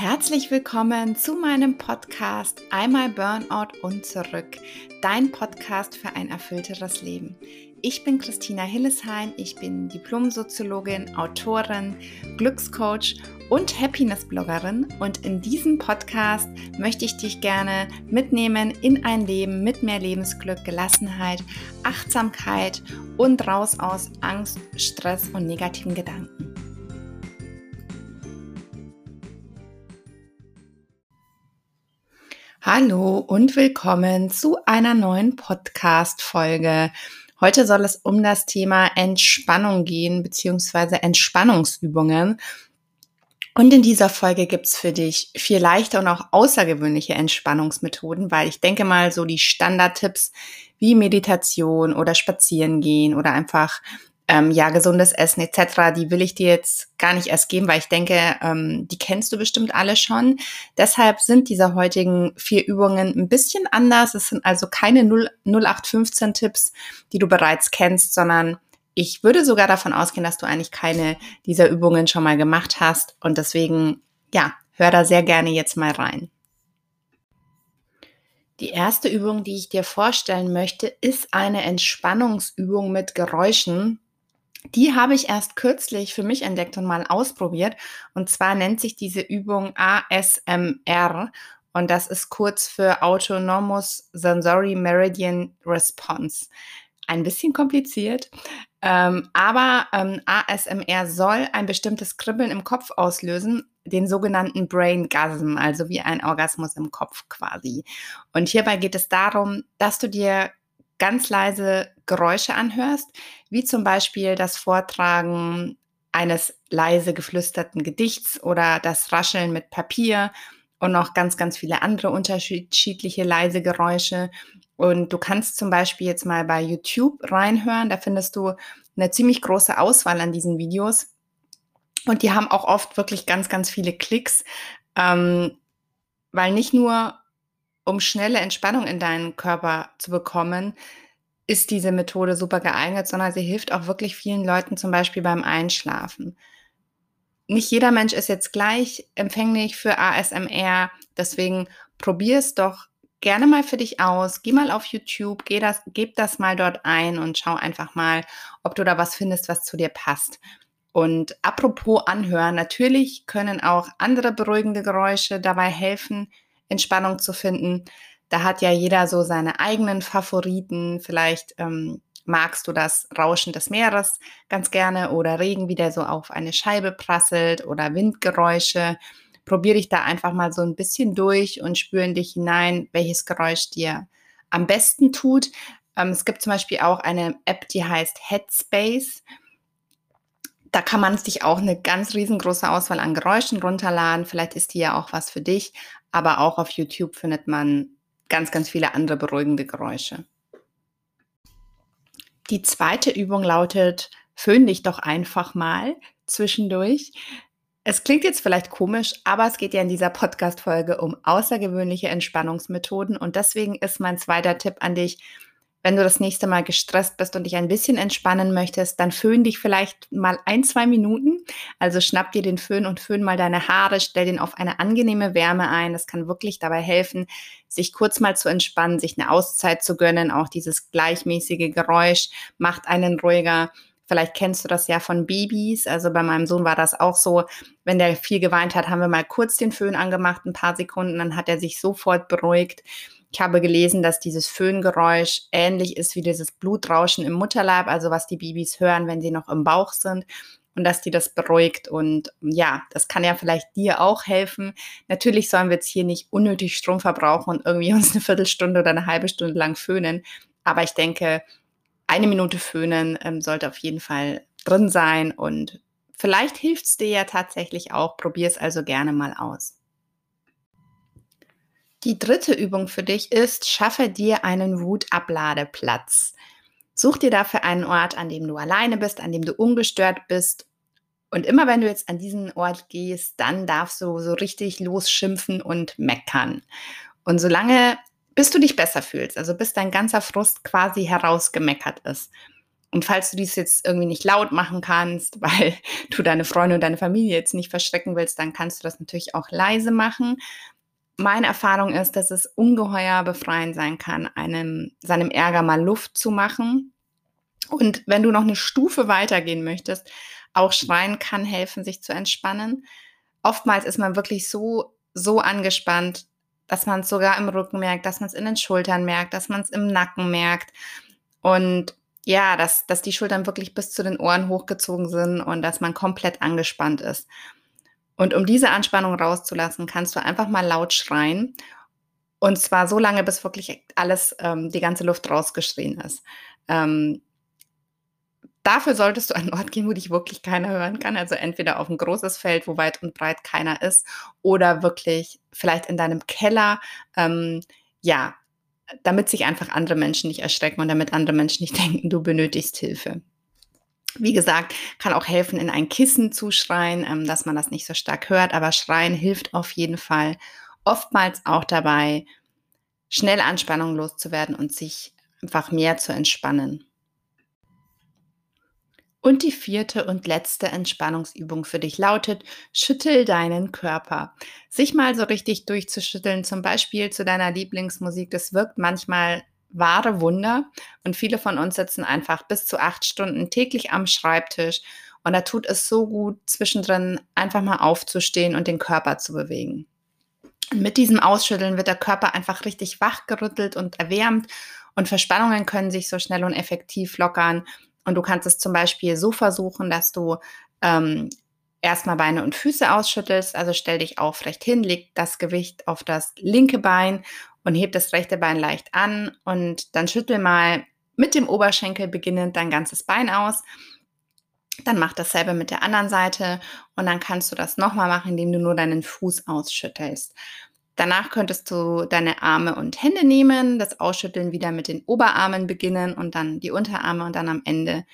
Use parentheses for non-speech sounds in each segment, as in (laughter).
Herzlich willkommen zu meinem Podcast Einmal Burnout und zurück, dein Podcast für ein erfüllteres Leben. Ich bin Christina Hillesheim, ich bin Diplomsoziologin, Autorin, Glückscoach und Happiness-Bloggerin und in diesem Podcast möchte ich dich gerne mitnehmen in ein Leben mit mehr Lebensglück, Gelassenheit, Achtsamkeit und raus aus Angst, Stress und negativen Gedanken. Hallo und willkommen zu einer neuen Podcast-Folge. Heute soll es um das Thema Entspannung gehen, beziehungsweise Entspannungsübungen. Und in dieser Folge gibt's für dich vier leichte und auch außergewöhnliche Entspannungsmethoden, weil ich denke mal, so die Standardtipps wie Meditation oder Spazieren gehen oder einfach ähm, ja, gesundes Essen etc., die will ich dir jetzt gar nicht erst geben, weil ich denke, ähm, die kennst du bestimmt alle schon. Deshalb sind diese heutigen vier Übungen ein bisschen anders. Es sind also keine 0, 0815 Tipps, die du bereits kennst, sondern ich würde sogar davon ausgehen, dass du eigentlich keine dieser Übungen schon mal gemacht hast. Und deswegen, ja, hör da sehr gerne jetzt mal rein. Die erste Übung, die ich dir vorstellen möchte, ist eine Entspannungsübung mit Geräuschen. Die habe ich erst kürzlich für mich entdeckt und mal ausprobiert. Und zwar nennt sich diese Übung ASMR und das ist kurz für Autonomous Sensory Meridian Response. Ein bisschen kompliziert, ähm, aber ähm, ASMR soll ein bestimmtes Kribbeln im Kopf auslösen, den sogenannten Brain Gasm, also wie ein Orgasmus im Kopf quasi. Und hierbei geht es darum, dass du dir ganz leise Geräusche anhörst, wie zum Beispiel das Vortragen eines leise geflüsterten Gedichts oder das Rascheln mit Papier und noch ganz, ganz viele andere unterschiedliche leise Geräusche. Und du kannst zum Beispiel jetzt mal bei YouTube reinhören, da findest du eine ziemlich große Auswahl an diesen Videos. Und die haben auch oft wirklich ganz, ganz viele Klicks, ähm, weil nicht nur um schnelle Entspannung in deinen Körper zu bekommen, ist diese Methode super geeignet, sondern sie hilft auch wirklich vielen Leuten zum Beispiel beim Einschlafen. Nicht jeder Mensch ist jetzt gleich empfänglich für ASMR, deswegen probier es doch gerne mal für dich aus. Geh mal auf YouTube, geh das, gib das mal dort ein und schau einfach mal, ob du da was findest, was zu dir passt. Und apropos anhören, natürlich können auch andere beruhigende Geräusche dabei helfen, Entspannung zu finden. Da hat ja jeder so seine eigenen Favoriten. Vielleicht ähm, magst du das Rauschen des Meeres ganz gerne oder Regen, wie der so auf eine Scheibe prasselt oder Windgeräusche. Probier dich da einfach mal so ein bisschen durch und spür in dich hinein, welches Geräusch dir am besten tut. Ähm, es gibt zum Beispiel auch eine App, die heißt Headspace. Da kann man sich auch eine ganz riesengroße Auswahl an Geräuschen runterladen. Vielleicht ist die ja auch was für dich aber auch auf YouTube findet man ganz, ganz viele andere beruhigende Geräusche. Die zweite Übung lautet, föhn dich doch einfach mal zwischendurch. Es klingt jetzt vielleicht komisch, aber es geht ja in dieser Podcast-Folge um außergewöhnliche Entspannungsmethoden und deswegen ist mein zweiter Tipp an dich, wenn du das nächste Mal gestresst bist und dich ein bisschen entspannen möchtest, dann föhn dich vielleicht mal ein, zwei Minuten. Also schnapp dir den Föhn und föhn mal deine Haare, stell den auf eine angenehme Wärme ein. Das kann wirklich dabei helfen, sich kurz mal zu entspannen, sich eine Auszeit zu gönnen. Auch dieses gleichmäßige Geräusch macht einen ruhiger. Vielleicht kennst du das ja von Babys. Also bei meinem Sohn war das auch so. Wenn der viel geweint hat, haben wir mal kurz den Föhn angemacht, ein paar Sekunden, dann hat er sich sofort beruhigt. Ich habe gelesen, dass dieses Föhngeräusch ähnlich ist wie dieses Blutrauschen im Mutterleib, also was die Babys hören, wenn sie noch im Bauch sind und dass die das beruhigt. Und ja, das kann ja vielleicht dir auch helfen. Natürlich sollen wir jetzt hier nicht unnötig Strom verbrauchen und irgendwie (laughs) uns eine Viertelstunde oder eine halbe Stunde lang föhnen. Aber ich denke, eine Minute föhnen ähm, sollte auf jeden Fall drin sein und vielleicht hilft es dir ja tatsächlich auch. Probier es also gerne mal aus. Die dritte Übung für dich ist, schaffe dir einen Wutabladeplatz. Such dir dafür einen Ort, an dem du alleine bist, an dem du ungestört bist. Und immer wenn du jetzt an diesen Ort gehst, dann darfst du so richtig losschimpfen und meckern. Und solange, bis du dich besser fühlst, also bis dein ganzer Frust quasi herausgemeckert ist. Und falls du dies jetzt irgendwie nicht laut machen kannst, (laughs) weil du deine Freunde und deine Familie jetzt nicht verschrecken willst, dann kannst du das natürlich auch leise machen. Meine Erfahrung ist, dass es ungeheuer befreiend sein kann, einem, seinem Ärger mal Luft zu machen. Und wenn du noch eine Stufe weitergehen möchtest, auch Schreien kann helfen, sich zu entspannen. Oftmals ist man wirklich so, so angespannt, dass man es sogar im Rücken merkt, dass man es in den Schultern merkt, dass man es im Nacken merkt. Und ja, dass, dass die Schultern wirklich bis zu den Ohren hochgezogen sind und dass man komplett angespannt ist. Und um diese Anspannung rauszulassen, kannst du einfach mal laut schreien. Und zwar so lange, bis wirklich alles, ähm, die ganze Luft rausgeschrien ist. Ähm, dafür solltest du an einen Ort gehen, wo dich wirklich keiner hören kann. Also entweder auf ein großes Feld, wo weit und breit keiner ist, oder wirklich vielleicht in deinem Keller. Ähm, ja, damit sich einfach andere Menschen nicht erschrecken und damit andere Menschen nicht (laughs) denken, du benötigst Hilfe. Wie gesagt, kann auch helfen, in ein Kissen zu schreien, ähm, dass man das nicht so stark hört, aber Schreien hilft auf jeden Fall oftmals auch dabei, schnell Anspannung loszuwerden und sich einfach mehr zu entspannen. Und die vierte und letzte Entspannungsübung für dich lautet, schüttel deinen Körper. Sich mal so richtig durchzuschütteln, zum Beispiel zu deiner Lieblingsmusik, das wirkt manchmal wahre Wunder. Und viele von uns sitzen einfach bis zu acht Stunden täglich am Schreibtisch. Und da tut es so gut, zwischendrin einfach mal aufzustehen und den Körper zu bewegen. Mit diesem Ausschütteln wird der Körper einfach richtig wachgerüttelt und erwärmt und Verspannungen können sich so schnell und effektiv lockern und du kannst es zum Beispiel so versuchen, dass du ähm, erstmal Beine und Füße ausschüttelst. Also stell dich aufrecht hin, leg das Gewicht auf das linke Bein und heb das rechte Bein leicht an und dann schüttel mal mit dem Oberschenkel beginnend dein ganzes Bein aus. Dann mach dasselbe mit der anderen Seite und dann kannst du das nochmal machen, indem du nur deinen Fuß ausschüttelst. Danach könntest du deine Arme und Hände nehmen, das Ausschütteln wieder mit den Oberarmen beginnen und dann die Unterarme und dann am Ende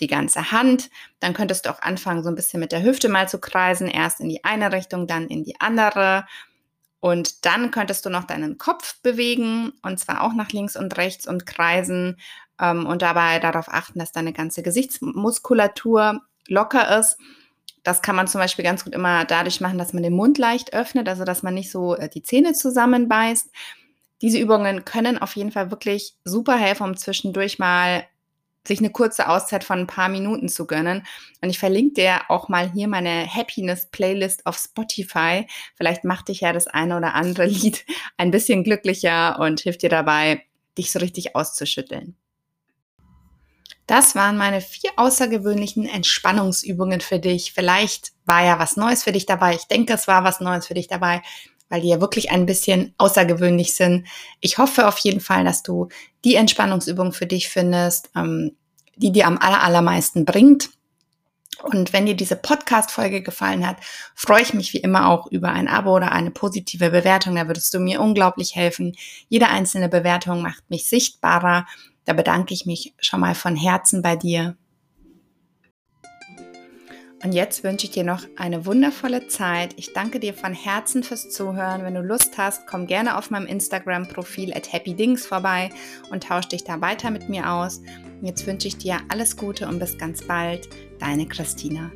die ganze Hand. Dann könntest du auch anfangen, so ein bisschen mit der Hüfte mal zu kreisen. Erst in die eine Richtung, dann in die andere. Und dann könntest du noch deinen Kopf bewegen und zwar auch nach links und rechts und kreisen ähm, und dabei darauf achten, dass deine ganze Gesichtsmuskulatur locker ist das kann man zum Beispiel ganz gut immer dadurch machen, dass man den Mund leicht öffnet, also dass man nicht so äh, die Zähne zusammenbeißt. Diese Übungen können auf jeden Fall wirklich super helfen, um zwischendurch mal sich eine kurze Auszeit von ein paar Minuten zu gönnen. Und ich verlinke dir auch mal hier meine Happiness-Playlist auf Spotify. Vielleicht macht dich ja das eine oder andere Lied (laughs) ein bisschen glücklicher und hilft dir dabei, dich so richtig auszuschütteln. Das waren meine vier außergewöhnlichen Entspannungsübungen für dich. Vielleicht war ja was Neues für dich dabei. Ich denke, es war was Neues für dich dabei, weil die ja wirklich ein bisschen außergewöhnlich sind. Ich hoffe auf jeden Fall, dass du die Entspannungsübung für dich findest, ähm, die dir am allermeisten bringt. Und wenn dir diese Podcast-Folge gefallen hat, freue ich mich wie immer auch über ein Abo oder eine positive Bewertung. Da würdest du mir unglaublich helfen. Jede einzelne Bewertung macht mich sichtbarer da bedanke ich mich schon mal von Herzen bei dir. Und jetzt wünsche ich dir noch eine wundervolle Zeit. Ich danke dir von Herzen fürs Zuhören. Wenn du Lust hast, komm gerne auf meinem Instagram-Profil at happydings vorbei und tausch dich da weiter mit mir aus. Und jetzt wünsche ich dir alles Gute und bis ganz bald. Deine Christina.